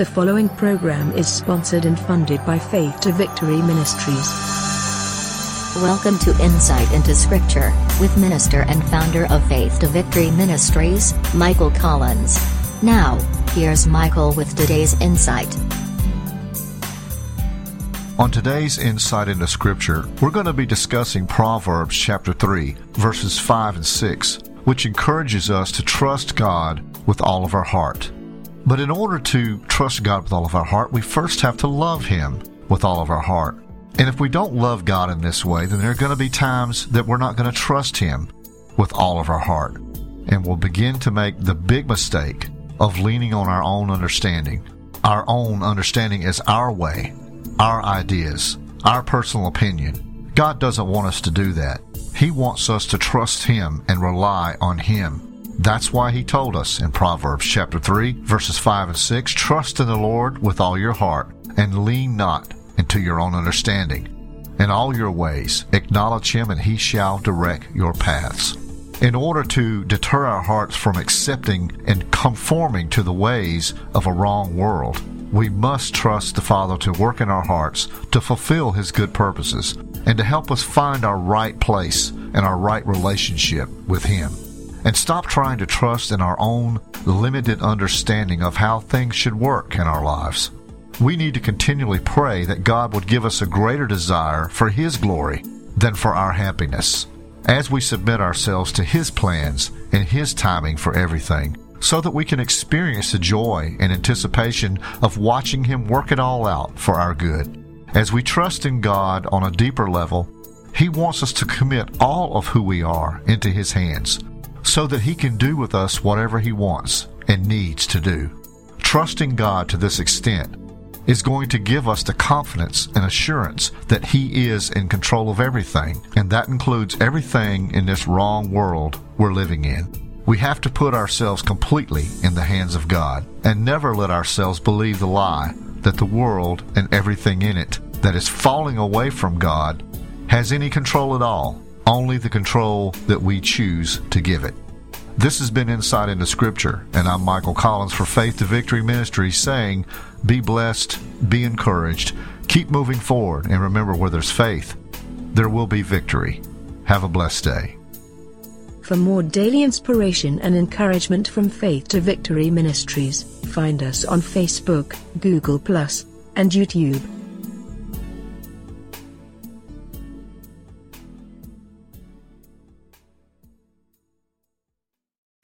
The following program is sponsored and funded by Faith to Victory Ministries. Welcome to Insight into Scripture, with minister and founder of Faith to Victory Ministries, Michael Collins. Now, here's Michael with today's insight. On today's Insight into Scripture, we're going to be discussing Proverbs chapter 3, verses 5 and 6, which encourages us to trust God with all of our heart. But in order to trust God with all of our heart, we first have to love Him with all of our heart. And if we don't love God in this way, then there are going to be times that we're not going to trust Him with all of our heart. And we'll begin to make the big mistake of leaning on our own understanding. Our own understanding is our way, our ideas, our personal opinion. God doesn't want us to do that. He wants us to trust Him and rely on Him. That's why he told us in Proverbs chapter 3, verses 5 and 6 Trust in the Lord with all your heart, and lean not into your own understanding. In all your ways, acknowledge him, and he shall direct your paths. In order to deter our hearts from accepting and conforming to the ways of a wrong world, we must trust the Father to work in our hearts to fulfill his good purposes and to help us find our right place and our right relationship with him and stop trying to trust in our own limited understanding of how things should work in our lives. We need to continually pray that God would give us a greater desire for His glory than for our happiness, as we submit ourselves to His plans and His timing for everything, so that we can experience the joy and anticipation of watching Him work it all out for our good. As we trust in God on a deeper level, He wants us to commit all of who we are into His hands so that He can do with us whatever He wants and needs to do. Trusting God to this extent is going to give us the confidence and assurance that He is in control of everything, and that includes everything in this wrong world we're living in. We have to put ourselves completely in the hands of God and never let ourselves believe the lie that the world and everything in it that is falling away from God has any control at all only the control that we choose to give it. This has been Insight into Scripture, and I'm Michael Collins for Faith to Victory Ministry saying, Be blessed, be encouraged, keep moving forward, and remember where there's faith, there will be victory. Have a blessed day. For more daily inspiration and encouragement from Faith to Victory Ministries, find us on Facebook, Google, and YouTube.